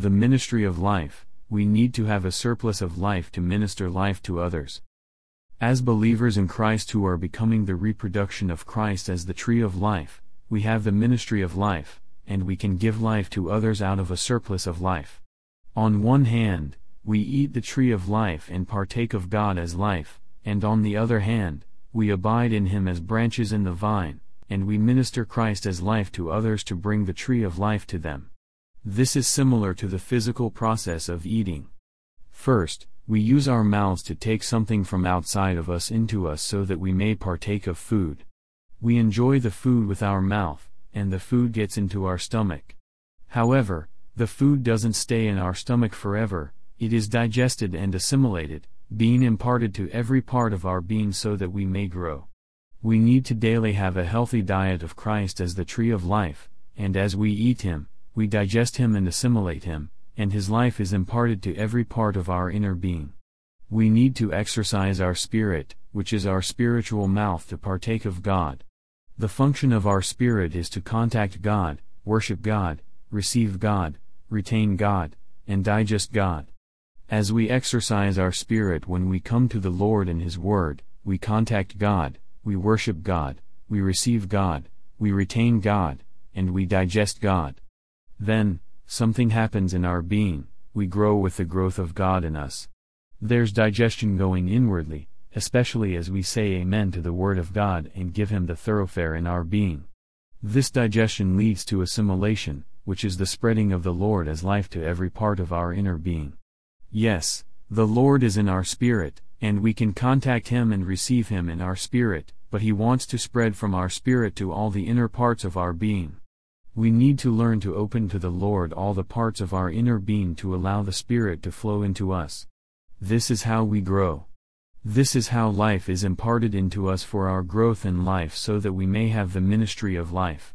The ministry of life, we need to have a surplus of life to minister life to others. As believers in Christ who are becoming the reproduction of Christ as the tree of life, we have the ministry of life, and we can give life to others out of a surplus of life. On one hand, we eat the tree of life and partake of God as life, and on the other hand, we abide in Him as branches in the vine, and we minister Christ as life to others to bring the tree of life to them. This is similar to the physical process of eating. First, we use our mouths to take something from outside of us into us so that we may partake of food. We enjoy the food with our mouth, and the food gets into our stomach. However, the food doesn't stay in our stomach forever, it is digested and assimilated, being imparted to every part of our being so that we may grow. We need to daily have a healthy diet of Christ as the tree of life, and as we eat Him, we digest Him and assimilate Him, and His life is imparted to every part of our inner being. We need to exercise our spirit, which is our spiritual mouth to partake of God. The function of our spirit is to contact God, worship God, receive God, retain God, and digest God. As we exercise our spirit when we come to the Lord and His Word, we contact God, we worship God, we receive God, we retain God, and we digest God. Then, something happens in our being, we grow with the growth of God in us. There's digestion going inwardly, especially as we say Amen to the Word of God and give Him the thoroughfare in our being. This digestion leads to assimilation, which is the spreading of the Lord as life to every part of our inner being. Yes, the Lord is in our spirit, and we can contact Him and receive Him in our spirit, but He wants to spread from our spirit to all the inner parts of our being. We need to learn to open to the Lord all the parts of our inner being to allow the Spirit to flow into us. This is how we grow. This is how life is imparted into us for our growth in life so that we may have the ministry of life.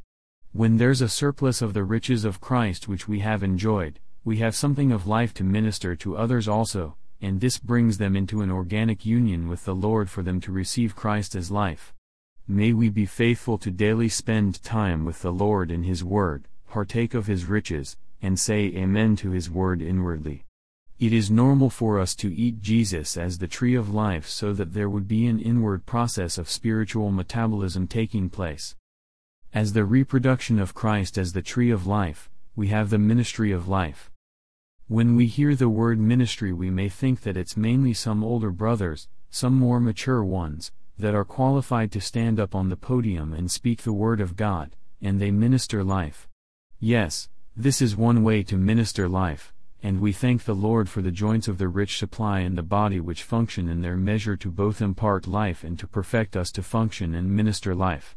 When there's a surplus of the riches of Christ which we have enjoyed, we have something of life to minister to others also, and this brings them into an organic union with the Lord for them to receive Christ as life. May we be faithful to daily spend time with the Lord in His Word, partake of His riches, and say Amen to His Word inwardly. It is normal for us to eat Jesus as the tree of life so that there would be an inward process of spiritual metabolism taking place. As the reproduction of Christ as the tree of life, we have the ministry of life. When we hear the word ministry, we may think that it's mainly some older brothers, some more mature ones, that are qualified to stand up on the podium and speak the word of God, and they minister life. Yes, this is one way to minister life, and we thank the Lord for the joints of the rich supply in the body which function in their measure to both impart life and to perfect us to function and minister life.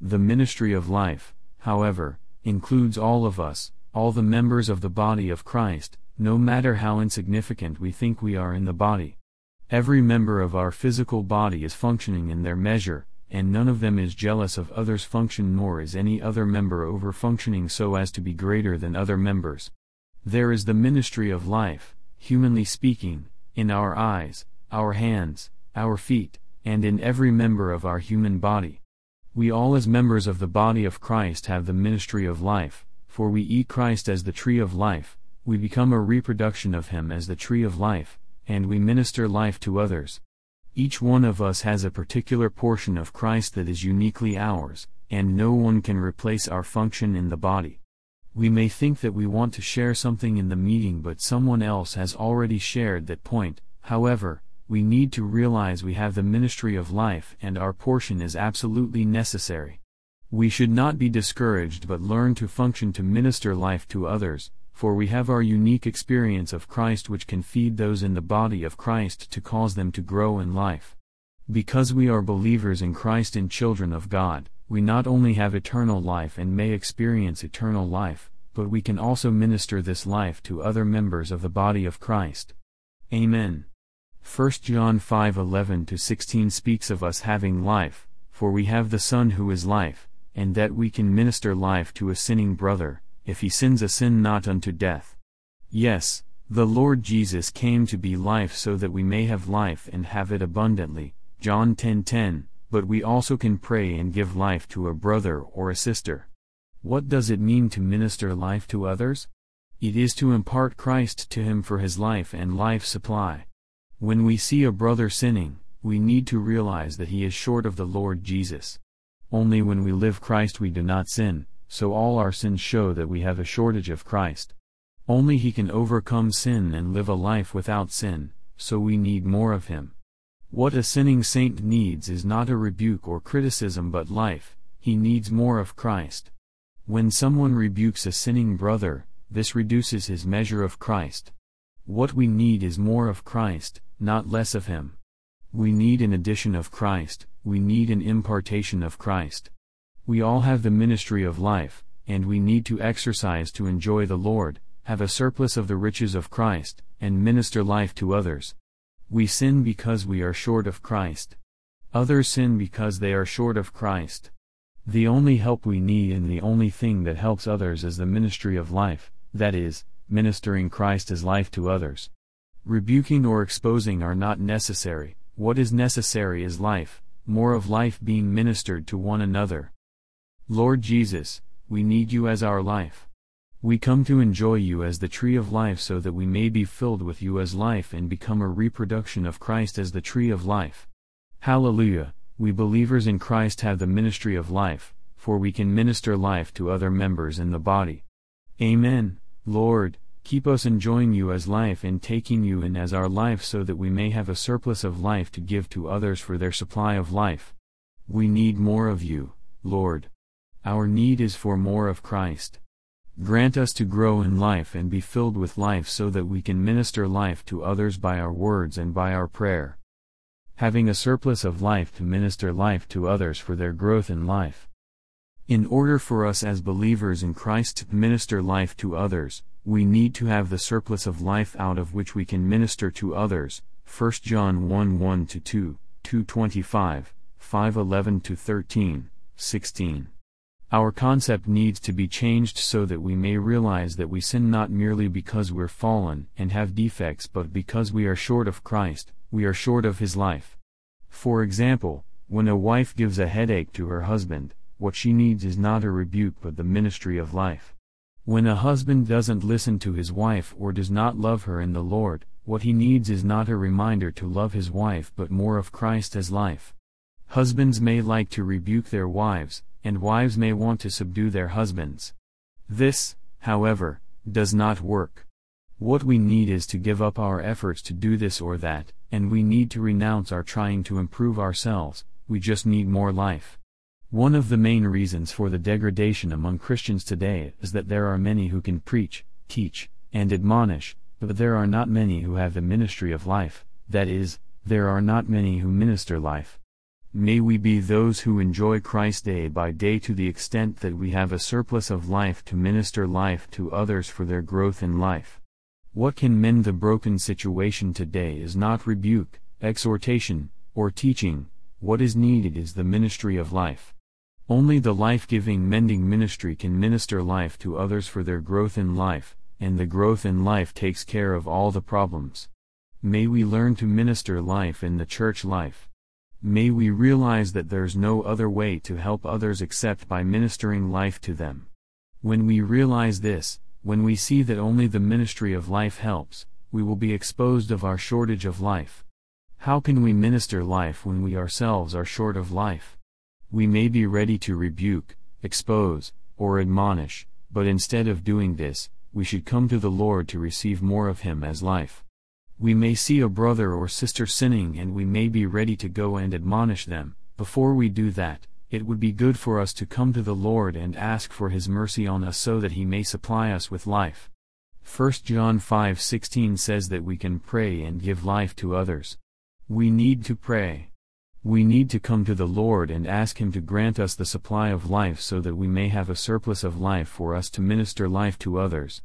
The ministry of life, however, includes all of us, all the members of the body of Christ, no matter how insignificant we think we are in the body. Every member of our physical body is functioning in their measure, and none of them is jealous of others' function nor is any other member over functioning so as to be greater than other members. There is the ministry of life, humanly speaking, in our eyes, our hands, our feet, and in every member of our human body. We all as members of the body of Christ have the ministry of life, for we eat Christ as the tree of life, we become a reproduction of Him as the tree of life, and we minister life to others. Each one of us has a particular portion of Christ that is uniquely ours, and no one can replace our function in the body. We may think that we want to share something in the meeting, but someone else has already shared that point, however, we need to realize we have the ministry of life and our portion is absolutely necessary. We should not be discouraged but learn to function to minister life to others, for we have our unique experience of Christ which can feed those in the body of Christ to cause them to grow in life. Because we are believers in Christ and children of God, we not only have eternal life and may experience eternal life, but we can also minister this life to other members of the body of Christ. Amen. 1 John 5:11 to 16 speaks of us having life, for we have the Son who is life, and that we can minister life to a sinning brother, if he sins a sin not unto death. Yes, the Lord Jesus came to be life so that we may have life and have it abundantly. John 10:10. 10, but we also can pray and give life to a brother or a sister. What does it mean to minister life to others? It is to impart Christ to him for his life and life supply. When we see a brother sinning, we need to realize that he is short of the Lord Jesus. Only when we live Christ we do not sin, so all our sins show that we have a shortage of Christ. Only He can overcome sin and live a life without sin, so we need more of Him. What a sinning saint needs is not a rebuke or criticism but life, he needs more of Christ. When someone rebukes a sinning brother, this reduces his measure of Christ. What we need is more of Christ, not less of Him. We need an addition of Christ, we need an impartation of Christ. We all have the ministry of life, and we need to exercise to enjoy the Lord, have a surplus of the riches of Christ, and minister life to others. We sin because we are short of Christ. Others sin because they are short of Christ. The only help we need and the only thing that helps others is the ministry of life, that is, ministering Christ as life to others. Rebuking or exposing are not necessary, what is necessary is life, more of life being ministered to one another. Lord Jesus, we need you as our life. We come to enjoy you as the tree of life so that we may be filled with you as life and become a reproduction of Christ as the tree of life. Hallelujah, we believers in Christ have the ministry of life, for we can minister life to other members in the body. Amen, Lord, Keep us enjoying you as life and taking you in as our life so that we may have a surplus of life to give to others for their supply of life. We need more of you, Lord. Our need is for more of Christ. Grant us to grow in life and be filled with life so that we can minister life to others by our words and by our prayer. Having a surplus of life to minister life to others for their growth in life. In order for us as believers in Christ to minister life to others, we need to have the surplus of life out of which we can minister to others. 1 John 1 1 2, 225, 5 11 13, 16. Our concept needs to be changed so that we may realize that we sin not merely because we're fallen and have defects but because we are short of Christ, we are short of His life. For example, when a wife gives a headache to her husband, what she needs is not a rebuke but the ministry of life. When a husband doesn't listen to his wife or does not love her in the Lord, what he needs is not a reminder to love his wife but more of Christ as life. Husbands may like to rebuke their wives, and wives may want to subdue their husbands. This, however, does not work. What we need is to give up our efforts to do this or that, and we need to renounce our trying to improve ourselves, we just need more life. One of the main reasons for the degradation among Christians today is that there are many who can preach, teach, and admonish, but there are not many who have the ministry of life, that is, there are not many who minister life. May we be those who enjoy Christ day by day to the extent that we have a surplus of life to minister life to others for their growth in life. What can mend the broken situation today is not rebuke, exhortation, or teaching, what is needed is the ministry of life. Only the life giving mending ministry can minister life to others for their growth in life, and the growth in life takes care of all the problems. May we learn to minister life in the church life. May we realize that there's no other way to help others except by ministering life to them. When we realize this, when we see that only the ministry of life helps, we will be exposed of our shortage of life. How can we minister life when we ourselves are short of life? We may be ready to rebuke, expose, or admonish, but instead of doing this, we should come to the Lord to receive more of Him as life. We may see a brother or sister sinning and we may be ready to go and admonish them. Before we do that, it would be good for us to come to the Lord and ask for His mercy on us so that He may supply us with life. 1 John 5:16 says that we can pray and give life to others. We need to pray. We need to come to the Lord and ask Him to grant us the supply of life so that we may have a surplus of life for us to minister life to others.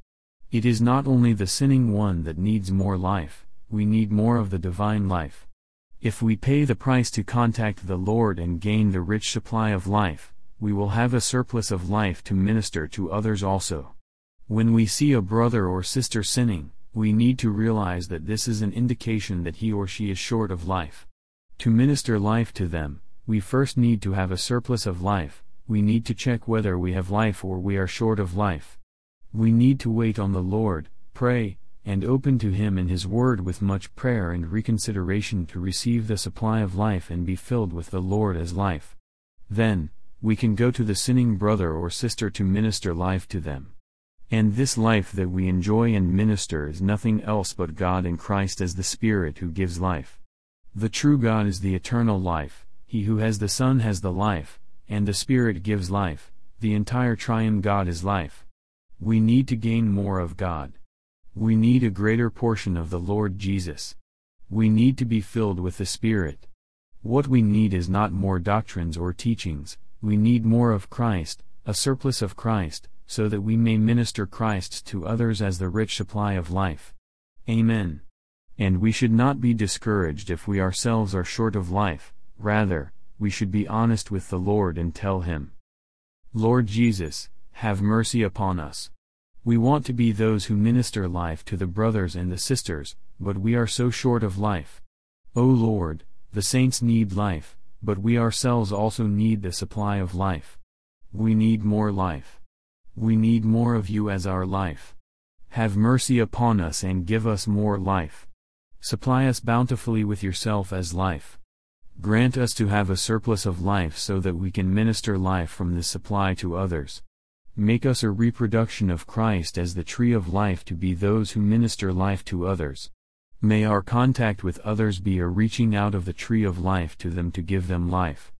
It is not only the sinning one that needs more life, we need more of the divine life. If we pay the price to contact the Lord and gain the rich supply of life, we will have a surplus of life to minister to others also. When we see a brother or sister sinning, we need to realize that this is an indication that he or she is short of life. To minister life to them, we first need to have a surplus of life, we need to check whether we have life or we are short of life. We need to wait on the Lord, pray, and open to Him in His Word with much prayer and reconsideration to receive the supply of life and be filled with the Lord as life. Then, we can go to the sinning brother or sister to minister life to them. And this life that we enjoy and minister is nothing else but God in Christ as the Spirit who gives life. The true God is the eternal life, he who has the Son has the life, and the Spirit gives life, the entire triune God is life. We need to gain more of God. We need a greater portion of the Lord Jesus. We need to be filled with the Spirit. What we need is not more doctrines or teachings, we need more of Christ, a surplus of Christ, so that we may minister Christ to others as the rich supply of life. Amen. And we should not be discouraged if we ourselves are short of life, rather, we should be honest with the Lord and tell Him. Lord Jesus, have mercy upon us. We want to be those who minister life to the brothers and the sisters, but we are so short of life. O Lord, the saints need life, but we ourselves also need the supply of life. We need more life. We need more of you as our life. Have mercy upon us and give us more life. Supply us bountifully with yourself as life. Grant us to have a surplus of life so that we can minister life from this supply to others. Make us a reproduction of Christ as the tree of life to be those who minister life to others. May our contact with others be a reaching out of the tree of life to them to give them life.